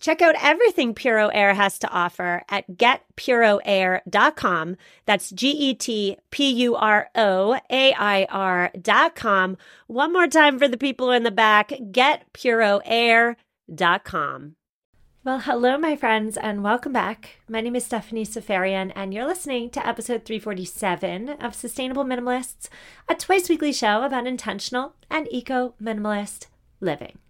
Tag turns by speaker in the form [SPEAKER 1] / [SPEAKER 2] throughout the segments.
[SPEAKER 1] Check out everything Puro Air has to offer at getpuroair.com. That's G E T P U R O A I R.com. One more time for the people in the back getpuroair.com. Well, hello, my friends, and welcome back. My name is Stephanie Seferian, and you're listening to episode 347 of Sustainable Minimalists, a twice weekly show about intentional and eco minimalist living.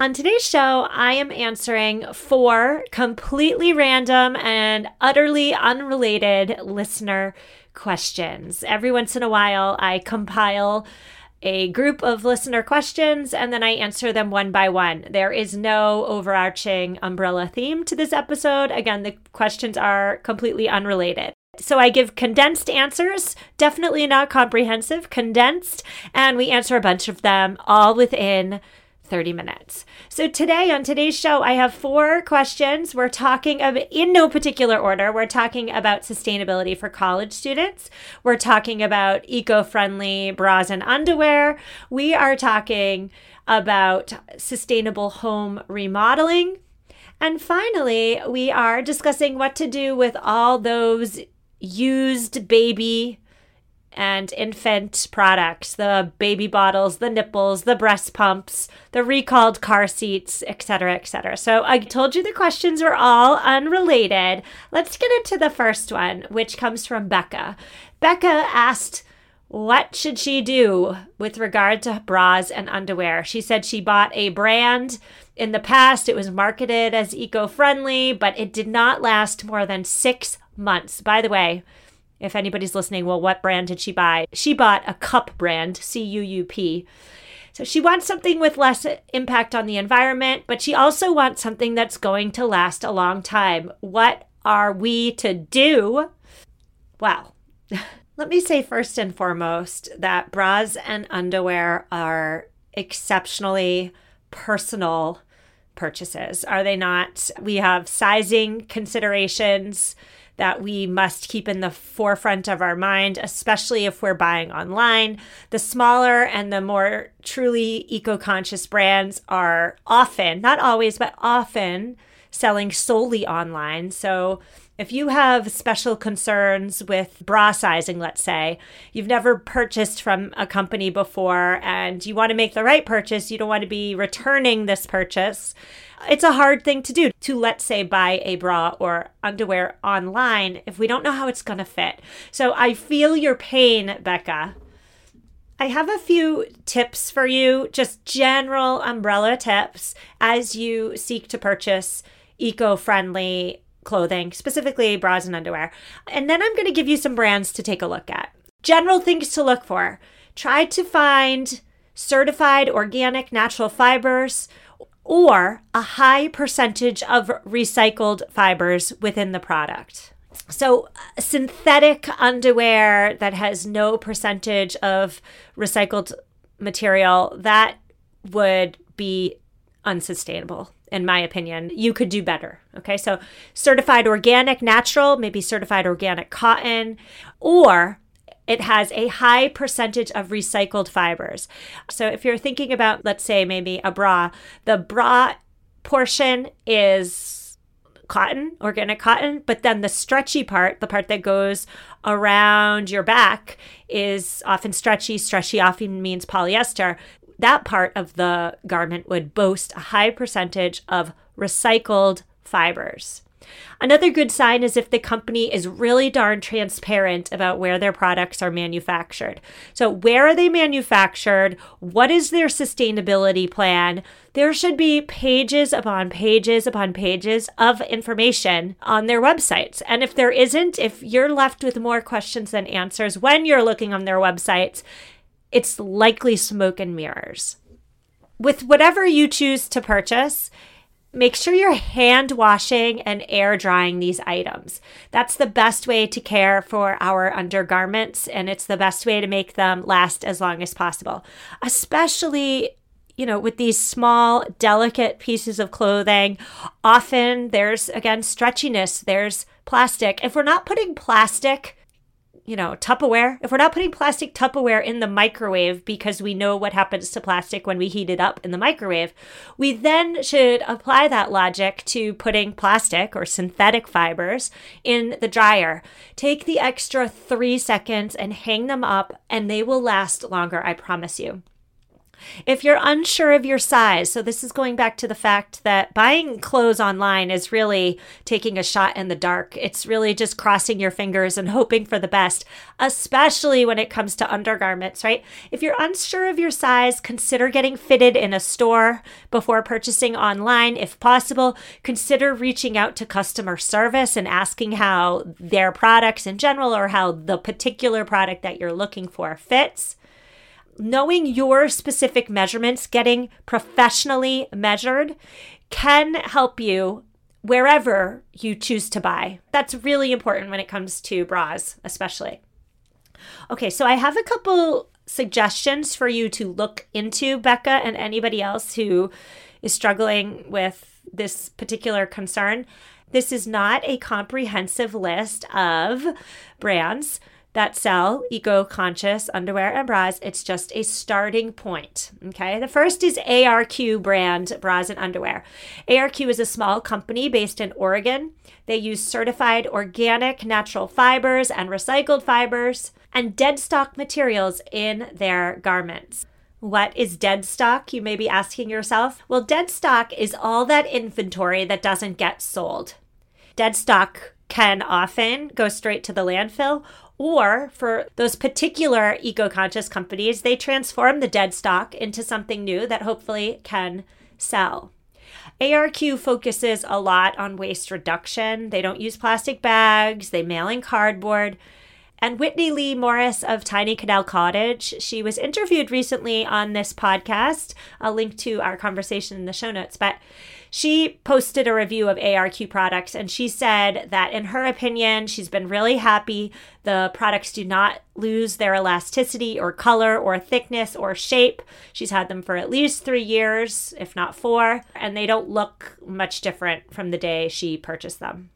[SPEAKER 1] On today's show, I am answering four completely random and utterly unrelated listener questions. Every once in a while, I compile a group of listener questions and then I answer them one by one. There is no overarching umbrella theme to this episode. Again, the questions are completely unrelated. So I give condensed answers, definitely not comprehensive, condensed, and we answer a bunch of them all within 30 minutes. So today on today's show, I have four questions. We're talking of in no particular order. We're talking about sustainability for college students. We're talking about eco-friendly bras and underwear. We are talking about sustainable home remodeling. And finally, we are discussing what to do with all those used baby and infant products the baby bottles, the nipples, the breast pumps, the recalled car seats, etc., etc. So I told you the questions were all unrelated. Let's get into the first one, which comes from Becca. Becca asked, what should she do with regard to bras and underwear? She said she bought a brand in the past. It was marketed as eco friendly, but it did not last more than six months. By the way, if anybody's listening, well, what brand did she buy? She bought a Cuup brand, C U U P. So she wants something with less impact on the environment, but she also wants something that's going to last a long time. What are we to do? Well, let me say first and foremost that bras and underwear are exceptionally personal purchases, are they not? We have sizing considerations that we must keep in the forefront of our mind, especially if we're buying online. The smaller and the more truly eco conscious brands are often, not always, but often selling solely online. So if you have special concerns with bra sizing, let's say, you've never purchased from a company before and you want to make the right purchase, you don't want to be returning this purchase. It's a hard thing to do to, let's say, buy a bra or underwear online if we don't know how it's going to fit. So I feel your pain, Becca. I have a few tips for you, just general umbrella tips as you seek to purchase eco friendly clothing, specifically bras and underwear. And then I'm going to give you some brands to take a look at. General things to look for try to find certified organic natural fibers or a high percentage of recycled fibers within the product. So, uh, synthetic underwear that has no percentage of recycled material, that would be unsustainable in my opinion. You could do better. Okay. So certified organic, natural, maybe certified organic cotton, or it has a high percentage of recycled fibers. So if you're thinking about, let's say, maybe a bra, the bra portion is cotton, organic cotton, but then the stretchy part, the part that goes around your back, is often stretchy. Stretchy often means polyester that part of the garment would boast a high percentage of recycled fibers. Another good sign is if the company is really darn transparent about where their products are manufactured. So, where are they manufactured? What is their sustainability plan? There should be pages upon pages upon pages of information on their websites. And if there isn't, if you're left with more questions than answers when you're looking on their websites, it's likely smoke and mirrors. With whatever you choose to purchase, make sure you're hand washing and air drying these items. That's the best way to care for our undergarments, and it's the best way to make them last as long as possible, especially. You know, with these small, delicate pieces of clothing, often there's again stretchiness, there's plastic. If we're not putting plastic you know, Tupperware, if we're not putting plastic Tupperware in the microwave because we know what happens to plastic when we heat it up in the microwave, we then should apply that logic to putting plastic or synthetic fibers in the dryer. Take the extra three seconds and hang them up, and they will last longer, I promise you. If you're unsure of your size, so this is going back to the fact that buying clothes online is really taking a shot in the dark. It's really just crossing your fingers and hoping for the best, especially when it comes to undergarments, right? If you're unsure of your size, consider getting fitted in a store before purchasing online. If possible, consider reaching out to customer service and asking how their products in general or how the particular product that you're looking for fits knowing your specific measurements, getting professionally measured, can help you wherever you choose to buy. That's really important when it comes to bras, especially. Okay, so I have a couple suggestions for you to look into, Becca, and anybody else who is struggling with this particular concern. This is not a comprehensive list of brands that sell eco conscious underwear and bras. It's just a starting point. Okay. The first is ARQ brand bras and underwear. ARQ is a small company based in Oregon. They use certified organic natural fibers and recycled fibers and dead stock materials in their garments. What is dead stock? You may be asking yourself. Well, dead stock is all that inventory that doesn't get sold. Dead stock can often go straight to the landfill or for those particular eco conscious companies, they transform the dead stock into something new that hopefully can sell. ARQ focuses a lot on waste reduction. They don't use plastic bags, they mail in cardboard. And Whitney Leigh Morris of Tiny Canal Cottage, she was interviewed recently on this podcast. I'll link to our conversation in the show notes, but she posted a review of ARQ products and she said that, in her opinion, she's been really happy. The products do not lose their elasticity or color or thickness or shape. She's had them for at least three years, if not four, and they don't look much different from the day she purchased them.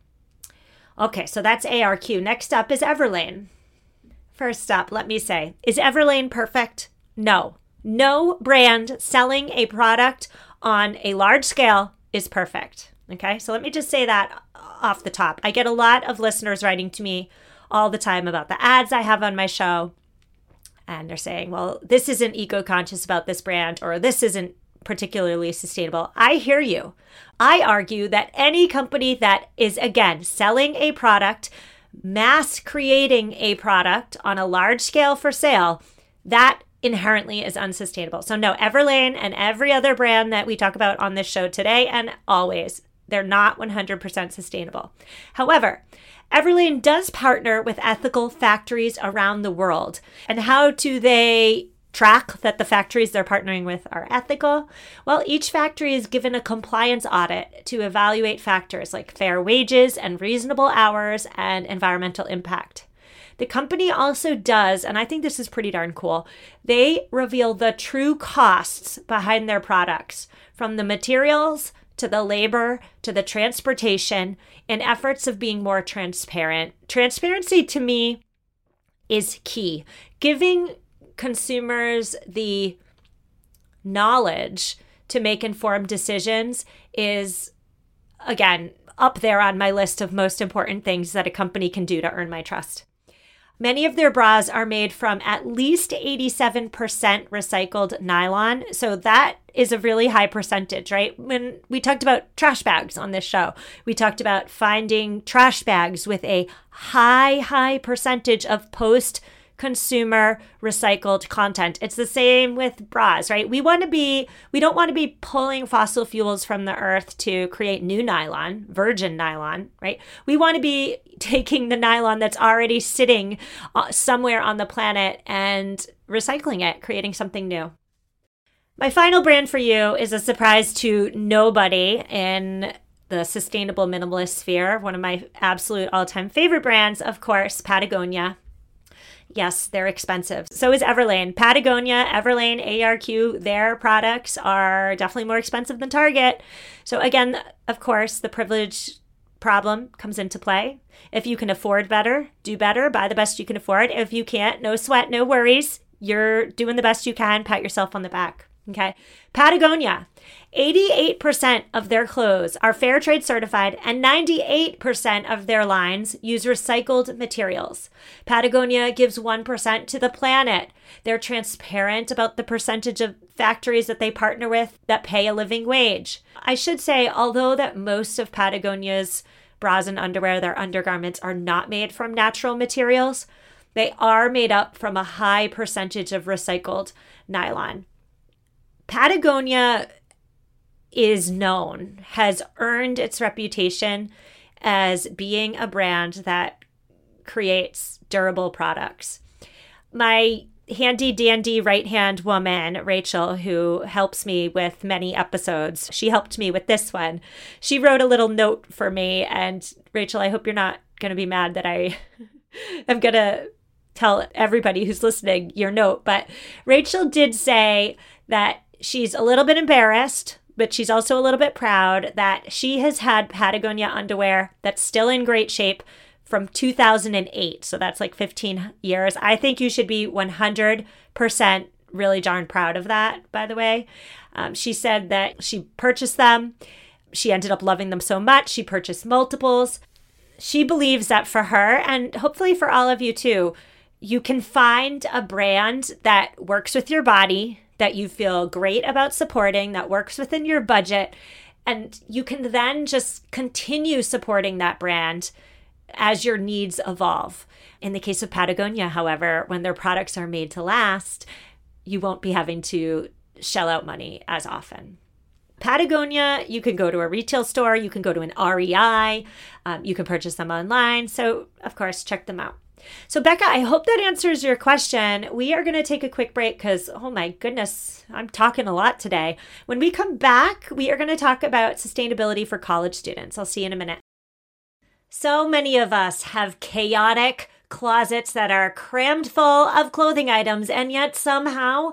[SPEAKER 1] Okay, so that's ARQ. Next up is Everlane. First up, let me say, is Everlane perfect? No. No brand selling a product on a large scale is perfect. Okay, so let me just say that off the top. I get a lot of listeners writing to me all the time about the ads I have on my show. And they're saying, well, this isn't eco conscious about this brand, or this isn't particularly sustainable. I hear you. I argue that any company that is, again, selling a product, mass creating a product on a large scale for sale, that inherently is unsustainable. So, no, Everlane and every other brand that we talk about on this show today and always, they're not 100% sustainable. However, Everlane does partner with ethical factories around the world. And how do they track that the factories they're partnering with are ethical? Well, each factory is given a compliance audit to evaluate factors like fair wages and reasonable hours and environmental impact. The company also does, and I think this is pretty darn cool, they reveal the true costs behind their products from the materials to the labor to the transportation in efforts of being more transparent. Transparency to me is key. Giving consumers the knowledge to make informed decisions is, again, up there on my list of most important things that a company can do to earn my trust. Many of their bras are made from at least 87% recycled nylon. So that is a really high percentage, right? When we talked about trash bags on this show, we talked about finding trash bags with a high, high percentage of post consumer recycled content. It's the same with bras, right? We want to be, we don't want to be pulling fossil fuels from the earth to create new nylon, virgin nylon, right? We want to be taking the nylon that's already sitting uh, somewhere on the planet and recycling it, creating something new. My final brand for you is a surprise to nobody in the sustainable minimalist sphere. One of my absolute all time favorite brands, of course, Patagonia. Yes, they're expensive. So is Everlane. Patagonia, Everlane, ARQ, their products are definitely more expensive than Target. So again, of course, the privilege problem comes into play. If you can afford better, do better, buy the best you can afford. If you can't, no sweat, no worries. You're doing the best you can. Pat yourself on the back. Okay. Patagonia, 88% of their clothes are fair trade certified and 98% of their lines use recycled materials. Patagonia gives 1% to the planet. They're transparent about the percentage of factories that they partner with that pay a living wage. I should say, although that most of Patagonia's bras and underwear, their undergarments are not made from natural materials, they are made up from a high percentage of recycled nylon. Patagonia is known, has earned its reputation as being a brand that creates durable products. My handy dandy right hand woman, Rachel, who helps me with many episodes, she helped me with this one. She wrote a little note for me. And Rachel, I hope you're not going to be mad that I am going to tell everybody who's listening your note. But Rachel did say that she's a little bit embarrassed but she's also a little bit proud that she has had Patagonia underwear that's still in great shape from 2008. So that's like 15 years. I think you should be 100% really darn proud of that, by the way. Um, she said that she purchased them. She ended up loving them so much. She purchased multiples. She believes that for her, and hopefully for all of you too, you can find a brand that works with your body, that you feel great about supporting, that works within your budget. And you can then just continue supporting that brand as your needs evolve. In the case of Patagonia, however, when their products are made to last, you won't be having to shell out money as often. Patagonia, you can go to a retail store, you can go to an REI, um, you can purchase them online. So, of course, check them out. So, Becca, I hope that answers your question. We are going to take a quick break because, oh my goodness, I'm talking a lot today. When we come back, we are going to talk about sustainability for college students. I'll see you in a minute. So many of us have chaotic closets that are crammed full of clothing items, and yet somehow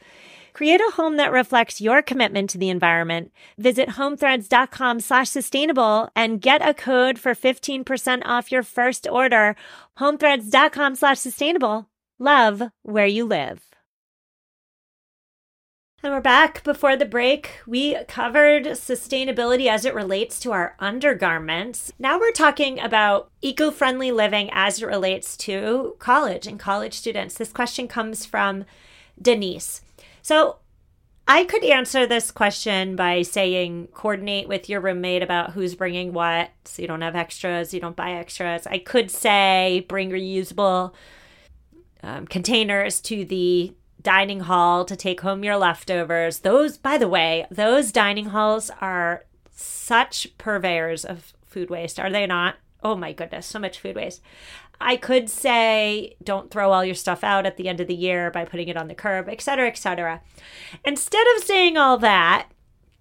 [SPEAKER 1] Create a home that reflects your commitment to the environment. Visit homethreads.com slash sustainable and get a code for 15% off your first order. Homethreads.com slash sustainable. Love where you live. And we're back. Before the break, we covered sustainability as it relates to our undergarments. Now we're talking about eco friendly living as it relates to college and college students. This question comes from Denise. So I could answer this question by saying coordinate with your roommate about who's bringing what so you don't have extras, you don't buy extras. I could say bring reusable um, containers to the dining hall to take home your leftovers. Those, by the way, those dining halls are such purveyors of food waste, are they not? Oh my goodness, so much food waste. I could say don't throw all your stuff out at the end of the year by putting it on the curb, etc., etc. Instead of saying all that,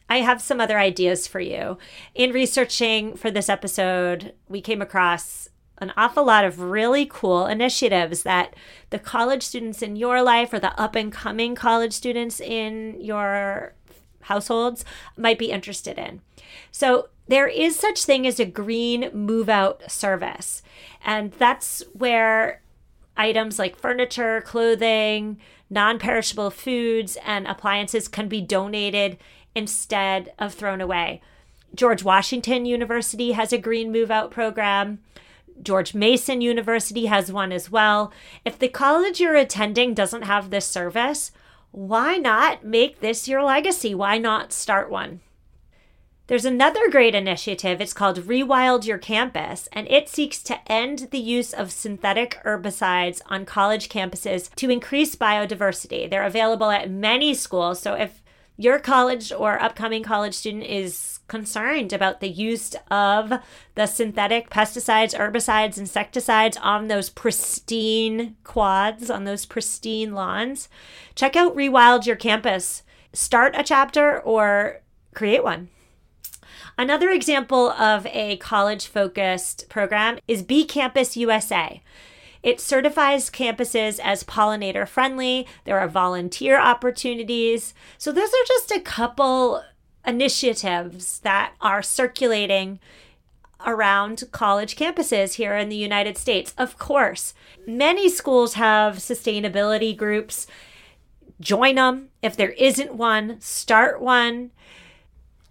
[SPEAKER 1] I have some other ideas for you. In researching for this episode, we came across an awful lot of really cool initiatives that the college students in your life or the up and coming college students in your households might be interested in. So, there is such thing as a green move out service. And that's where items like furniture, clothing, non-perishable foods and appliances can be donated instead of thrown away. George Washington University has a green move out program. George Mason University has one as well. If the college you're attending doesn't have this service, why not make this your legacy? Why not start one? There's another great initiative. It's called Rewild Your Campus, and it seeks to end the use of synthetic herbicides on college campuses to increase biodiversity. They're available at many schools. So if your college or upcoming college student is concerned about the use of the synthetic pesticides, herbicides, insecticides on those pristine quads, on those pristine lawns, check out Rewild Your Campus. Start a chapter or create one. Another example of a college focused program is Bee Campus USA. It certifies campuses as pollinator friendly. There are volunteer opportunities. So, those are just a couple initiatives that are circulating around college campuses here in the United States. Of course, many schools have sustainability groups. Join them. If there isn't one, start one.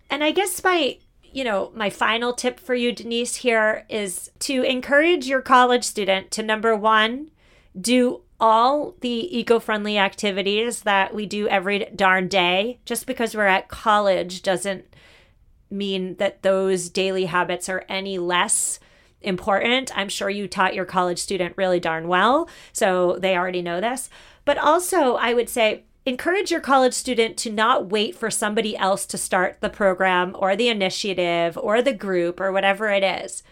[SPEAKER 1] And I guess my you know, my final tip for you, Denise, here is to encourage your college student to number one, do all the eco friendly activities that we do every darn day. Just because we're at college doesn't mean that those daily habits are any less important. I'm sure you taught your college student really darn well, so they already know this. But also, I would say, encourage your college student to not wait for somebody else to start the program or the initiative or the group or whatever it is.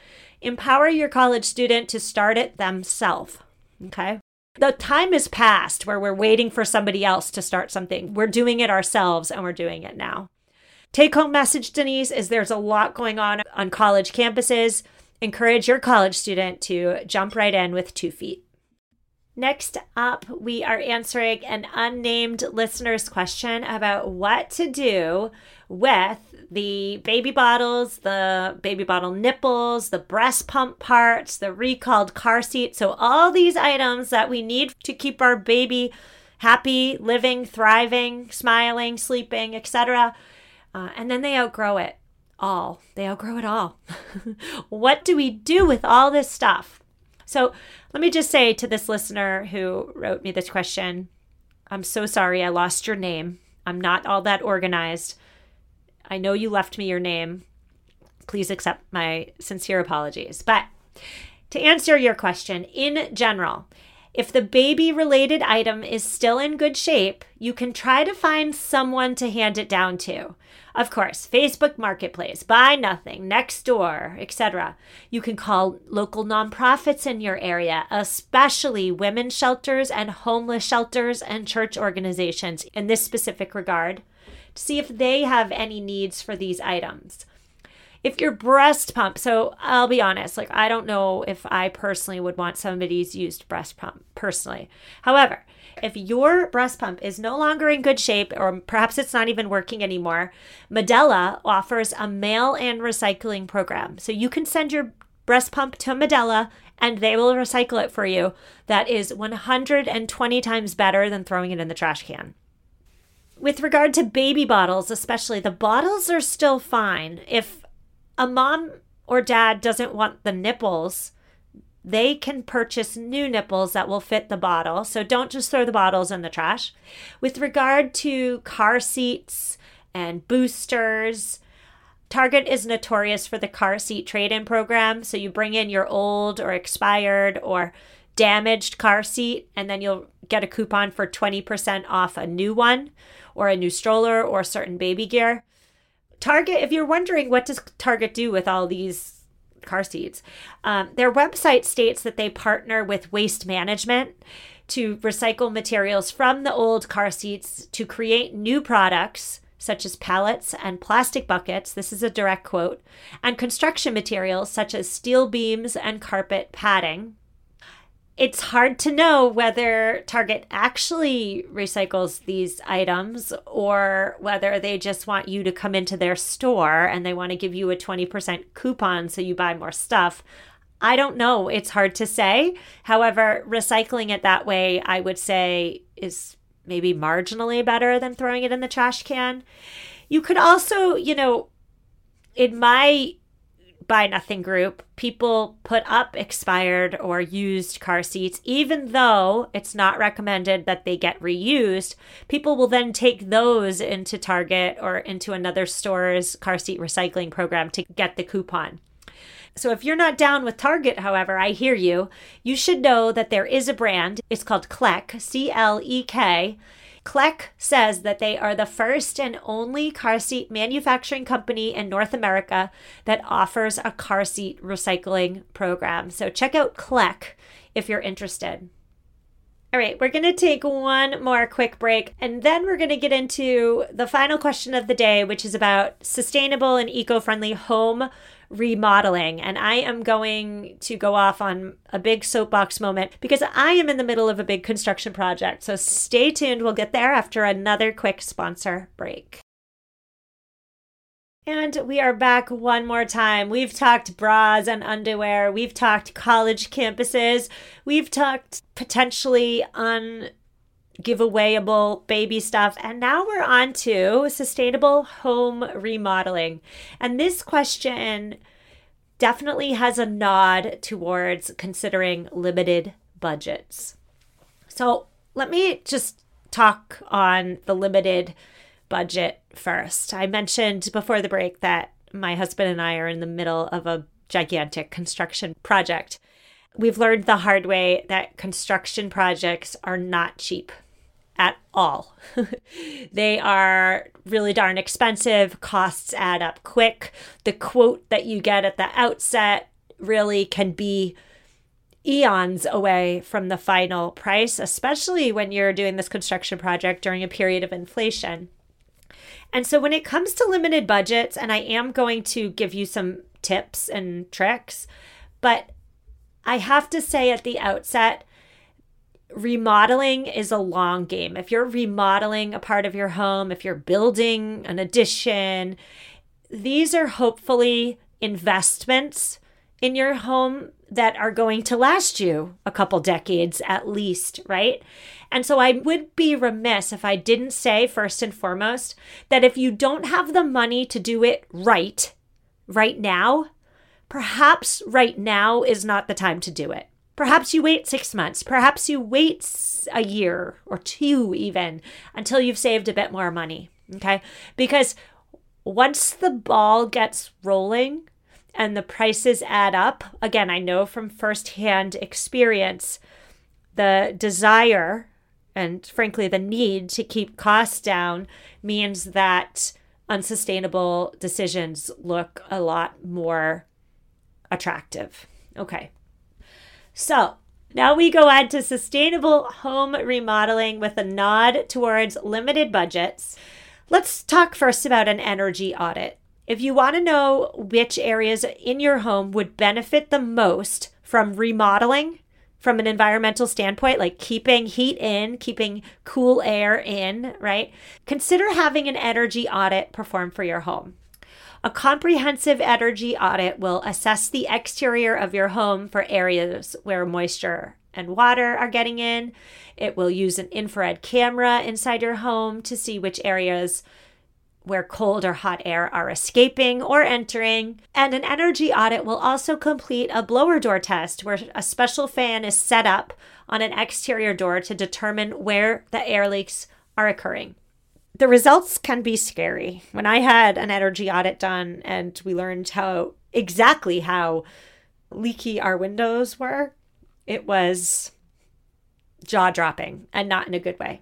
[SPEAKER 1] Empower your college student to start it themselves. Okay. The time is past where we're waiting for somebody else to start something. We're doing it ourselves and we're doing it now. Take home message, Denise, is there's a lot going on on college campuses. Encourage your college student to jump right in with two feet. Next up, we are answering an unnamed listener's question about what to do with the baby bottles, the baby bottle nipples, the breast pump parts, the recalled car seat. So, all these items that we need to keep our baby happy, living, thriving, smiling, sleeping, etc. Uh, and then they outgrow it all. They outgrow it all. what do we do with all this stuff? So let me just say to this listener who wrote me this question I'm so sorry I lost your name. I'm not all that organized. I know you left me your name. Please accept my sincere apologies. But to answer your question, in general, If the baby related item is still in good shape, you can try to find someone to hand it down to. Of course, Facebook Marketplace, Buy Nothing, Nextdoor, etc. You can call local nonprofits in your area, especially women's shelters and homeless shelters and church organizations in this specific regard, to see if they have any needs for these items if your breast pump, so I'll be honest, like I don't know if I personally would want somebody's used breast pump personally. However, if your breast pump is no longer in good shape or perhaps it's not even working anymore, Medela offers a mail and recycling program. So you can send your breast pump to Medela and they will recycle it for you. That is 120 times better than throwing it in the trash can. With regard to baby bottles, especially, the bottles are still fine. If a mom or dad doesn't want the nipples, they can purchase new nipples that will fit the bottle. So don't just throw the bottles in the trash. With regard to car seats and boosters, Target is notorious for the car seat trade in program. So you bring in your old or expired or damaged car seat, and then you'll get a coupon for 20% off a new one or a new stroller or certain baby gear. Target, if you're wondering what does Target do with all these car seats, um, their website states that they partner with Waste Management to recycle materials from the old car seats to create new products such as pallets and plastic buckets. This is a direct quote, and construction materials such as steel beams and carpet padding it's hard to know whether Target actually recycles these items or whether they just want you to come into their store and they want to give you a 20% coupon so you buy more stuff. I don't know. It's hard to say. However, recycling it that way, I would say, is maybe marginally better than throwing it in the trash can. You could also, you know, in my Buy Nothing group, people put up expired or used car seats, even though it's not recommended that they get reused. People will then take those into Target or into another store's car seat recycling program to get the coupon. So if you're not down with Target, however, I hear you. You should know that there is a brand. It's called Clek, C L E K, Clek says that they are the first and only car seat manufacturing company in North America that offers a car seat recycling program. So check out Clek if you're interested. All right, we're going to take one more quick break and then we're going to get into the final question of the day, which is about sustainable and eco friendly home remodeling. And I am going to go off on a big soapbox moment because I am in the middle of a big construction project. So stay tuned. We'll get there after another quick sponsor break. And we are back one more time. We've talked bras and underwear. We've talked college campuses. We've talked potentially on giveawayable baby stuff. And now we're on to sustainable home remodeling. And this question definitely has a nod towards considering limited budgets. So let me just talk on the limited budget first. I mentioned before the break that my husband and I are in the middle of a gigantic construction project. We've learned the hard way that construction projects are not cheap at all. they are really darn expensive, costs add up quick. The quote that you get at the outset really can be eons away from the final price, especially when you're doing this construction project during a period of inflation. And so, when it comes to limited budgets, and I am going to give you some tips and tricks, but I have to say at the outset, remodeling is a long game. If you're remodeling a part of your home, if you're building an addition, these are hopefully investments in your home that are going to last you a couple decades at least, right? And so I would be remiss if I didn't say, first and foremost, that if you don't have the money to do it right, right now, perhaps right now is not the time to do it. Perhaps you wait six months. Perhaps you wait a year or two, even until you've saved a bit more money. Okay. Because once the ball gets rolling and the prices add up, again, I know from firsthand experience, the desire and frankly the need to keep costs down means that unsustainable decisions look a lot more attractive. Okay. So, now we go on to sustainable home remodeling with a nod towards limited budgets. Let's talk first about an energy audit. If you want to know which areas in your home would benefit the most from remodeling from an environmental standpoint, like keeping heat in, keeping cool air in, right? Consider having an energy audit performed for your home. A comprehensive energy audit will assess the exterior of your home for areas where moisture and water are getting in. It will use an infrared camera inside your home to see which areas where cold or hot air are escaping or entering. And an energy audit will also complete a blower door test where a special fan is set up on an exterior door to determine where the air leaks are occurring. The results can be scary. When I had an energy audit done and we learned how exactly how leaky our windows were, it was jaw dropping and not in a good way.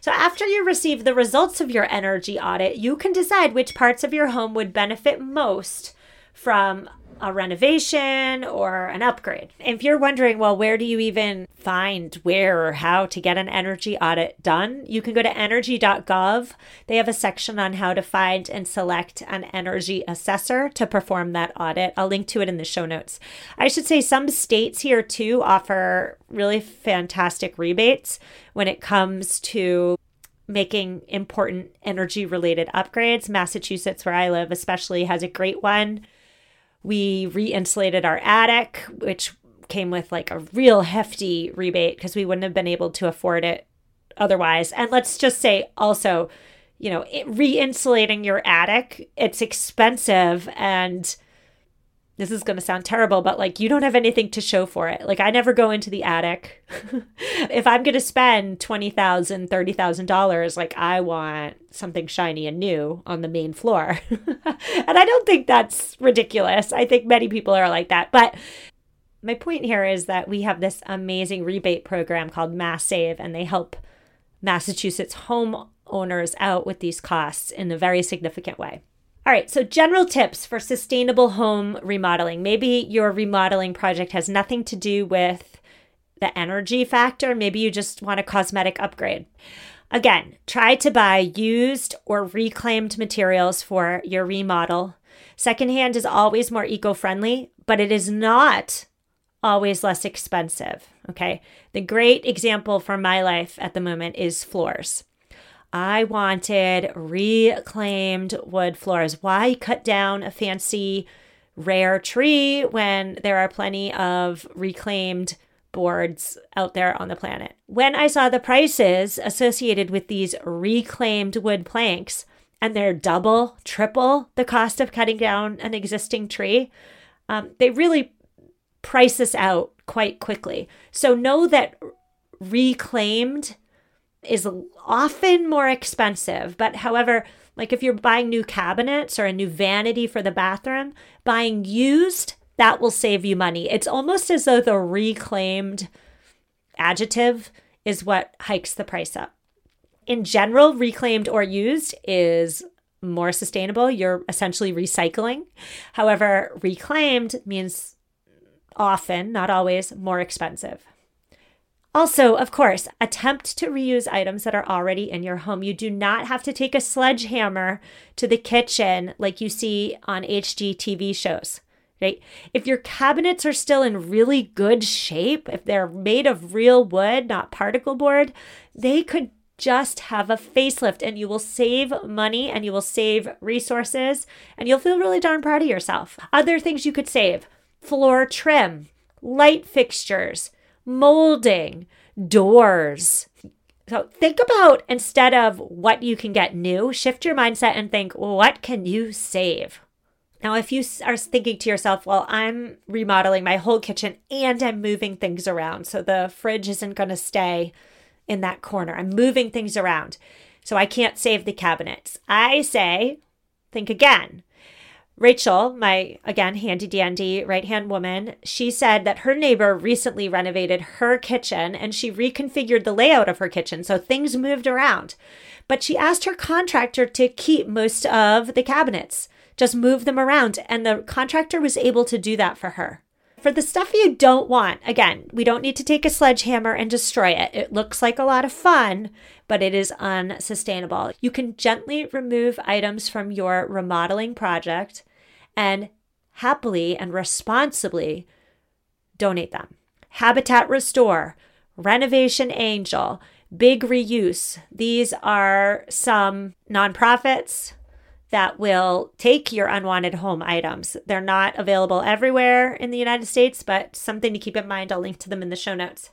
[SPEAKER 1] So, after you receive the results of your energy audit, you can decide which parts of your home would benefit most from a renovation or an upgrade. If you're wondering, well, where do you even find where or how to get an energy audit done, you can go to energy.gov. They have a section on how to find and select an energy assessor to perform that audit. I'll link to it in the show notes. I should say some states here too offer really fantastic rebates when it comes to making important energy related upgrades. Massachusetts, where I live, especially has a great one we re insulated our attic, which came with like a real hefty rebate because we wouldn't have been able to afford it otherwise. And let's just say also, you know, re insulating your attic, it's expensive and this is going to sound terrible, but like you don't have anything to show for it. Like I never go into the attic. if I'm going to spend $20,000, $30,000, like I want something shiny and new on the main floor. and I don't think that's ridiculous. I think many people are like that. But my point here is that we have this amazing rebate program called Mass Save, and they help Massachusetts homeowners out with these costs in a very significant way. All right, so general tips for sustainable home remodeling. Maybe your remodeling project has nothing to do with the energy factor. Maybe you just want a cosmetic upgrade. Again, try to buy used or reclaimed materials for your remodel. Secondhand is always more eco friendly, but it is not always less expensive. Okay. The great example from my life at the moment is floors. I wanted reclaimed wood floors. Why cut down a fancy rare tree when there are plenty of reclaimed boards out there on the planet? When I saw the prices associated with these reclaimed wood planks, and they're double, triple the cost of cutting down an existing tree, um, they really price us out quite quickly. So know that reclaimed is often more expensive. But however, like if you're buying new cabinets or a new vanity for the bathroom, buying used, that will save you money. It's almost as though the reclaimed adjective is what hikes the price up. In general, reclaimed or used is more sustainable. You're essentially recycling. However, reclaimed means often, not always, more expensive. Also, of course, attempt to reuse items that are already in your home. You do not have to take a sledgehammer to the kitchen like you see on HGTV shows, right? If your cabinets are still in really good shape, if they're made of real wood, not particle board, they could just have a facelift and you will save money and you will save resources and you'll feel really darn proud of yourself. Other things you could save floor trim, light fixtures molding, doors. So think about instead of what you can get new, shift your mindset and think, what can you save? Now, if you are thinking to yourself, well, I'm remodeling my whole kitchen and I'm moving things around, so the fridge isn't going to stay in that corner. I'm moving things around, so I can't save the cabinets. I say, think again. Rachel, my again handy dandy right hand woman, she said that her neighbor recently renovated her kitchen and she reconfigured the layout of her kitchen. So things moved around. But she asked her contractor to keep most of the cabinets, just move them around. And the contractor was able to do that for her. For the stuff you don't want, again, we don't need to take a sledgehammer and destroy it. It looks like a lot of fun, but it is unsustainable. You can gently remove items from your remodeling project and happily and responsibly donate them. Habitat Restore, Renovation Angel, Big Reuse. These are some nonprofits that will take your unwanted home items. They're not available everywhere in the United States, but something to keep in mind. I'll link to them in the show notes.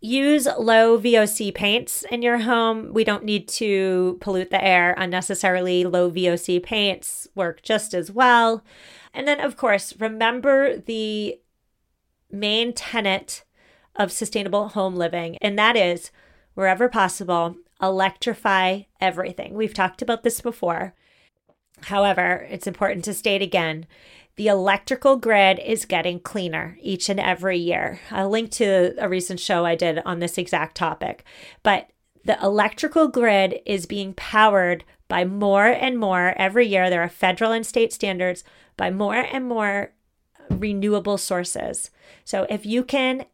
[SPEAKER 1] Use low VOC paints in your home. We don't need to pollute the air unnecessarily. Low VOC paints work just as well. And then, of course, remember the main tenet of sustainable home living, and that is wherever possible, electrify everything. We've talked about this before. However, it's important to state again the electrical grid is getting cleaner each and every year. I'll link to a recent show I did on this exact topic. But the electrical grid is being powered by more and more every year. There are federal and state standards by more and more renewable sources. So if you can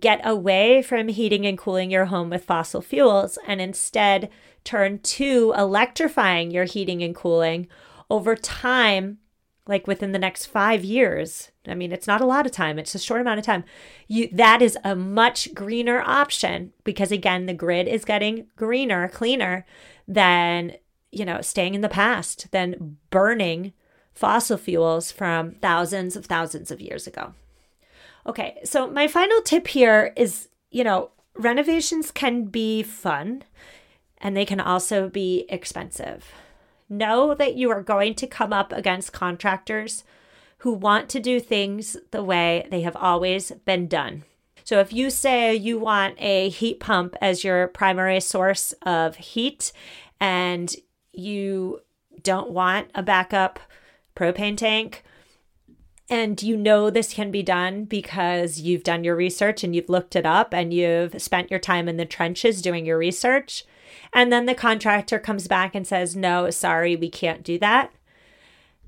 [SPEAKER 1] get away from heating and cooling your home with fossil fuels and instead turn to electrifying your heating and cooling over time like within the next 5 years. I mean it's not a lot of time. It's a short amount of time. You that is a much greener option because again the grid is getting greener cleaner than you know staying in the past than burning fossil fuels from thousands of thousands of years ago. Okay, so my final tip here is you know, renovations can be fun and they can also be expensive. Know that you are going to come up against contractors who want to do things the way they have always been done. So if you say you want a heat pump as your primary source of heat and you don't want a backup propane tank, and you know this can be done because you've done your research and you've looked it up and you've spent your time in the trenches doing your research. And then the contractor comes back and says, No, sorry, we can't do that.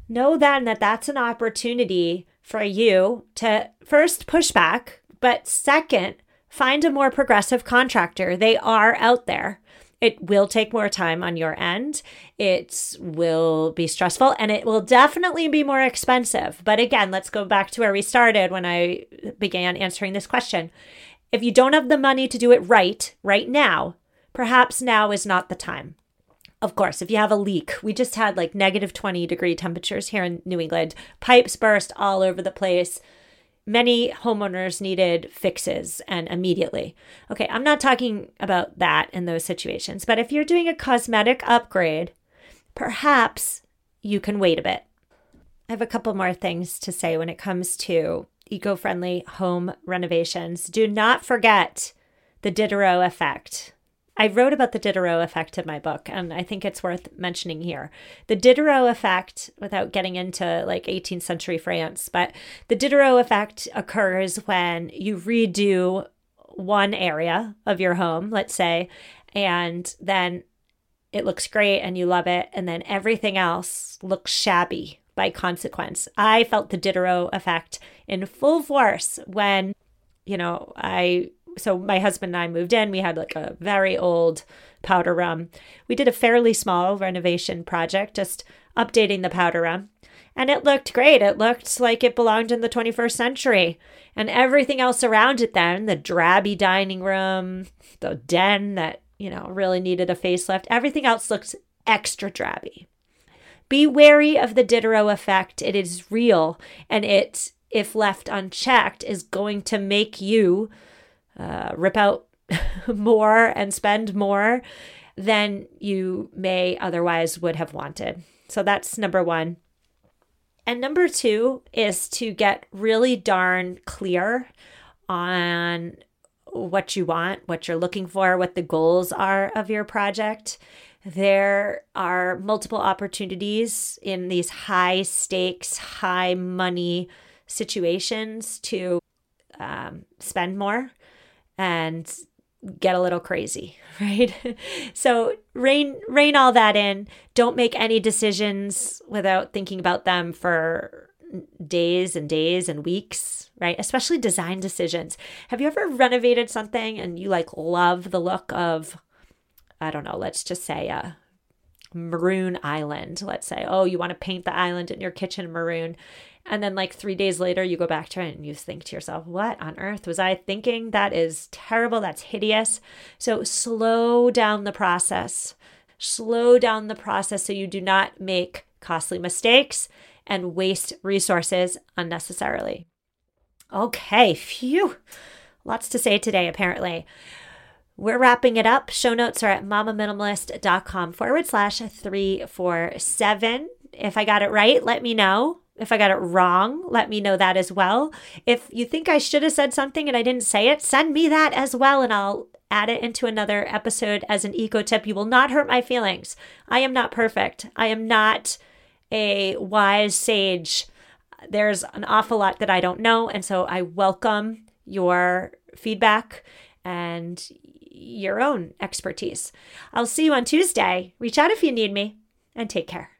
[SPEAKER 1] Know then that that's an opportunity for you to first push back, but second, find a more progressive contractor. They are out there. It will take more time on your end. It will be stressful and it will definitely be more expensive. But again, let's go back to where we started when I began answering this question. If you don't have the money to do it right, right now, perhaps now is not the time. Of course, if you have a leak, we just had like negative 20 degree temperatures here in New England, pipes burst all over the place many homeowners needed fixes and immediately. Okay, I'm not talking about that in those situations, but if you're doing a cosmetic upgrade, perhaps you can wait a bit. I have a couple more things to say when it comes to eco friendly home renovations. Do not forget the Diderot effect. I wrote about the Diderot effect in my book, and I think it's worth mentioning here. The Diderot effect, without getting into like 18th century France, but the Diderot effect occurs when you redo one area of your home, let's say, and then it looks great and you love it, and then everything else looks shabby by consequence. I felt the Diderot effect in full force when, you know, I so my husband and I moved in. We had like a very old powder room. We did a fairly small renovation project, just updating the powder room. And it looked great. It looked like it belonged in the 21st century. And everything else around it then, the drabby dining room, the den that, you know, really needed a facelift, everything else looked extra drabby. Be wary of the Diderot effect. It is real and it if left unchecked is going to make you uh, rip out more and spend more than you may otherwise would have wanted. So that's number one. And number two is to get really darn clear on what you want, what you're looking for, what the goals are of your project. there are multiple opportunities in these high stakes, high money situations to um, spend more and get a little crazy, right? so rein rein all that in. Don't make any decisions without thinking about them for days and days and weeks, right? Especially design decisions. Have you ever renovated something and you like love the look of I don't know, let's just say a maroon island. Let's say, oh, you want to paint the island in your kitchen maroon. And then, like three days later, you go back to it and you think to yourself, what on earth was I thinking? That is terrible. That's hideous. So, slow down the process. Slow down the process so you do not make costly mistakes and waste resources unnecessarily. Okay, phew. Lots to say today, apparently. We're wrapping it up. Show notes are at mamaminimalist.com forward slash 347. If I got it right, let me know. If I got it wrong, let me know that as well. If you think I should have said something and I didn't say it, send me that as well and I'll add it into another episode as an eco tip. You will not hurt my feelings. I am not perfect. I am not a wise sage. There's an awful lot that I don't know. And so I welcome your feedback and your own expertise. I'll see you on Tuesday. Reach out if you need me and take care.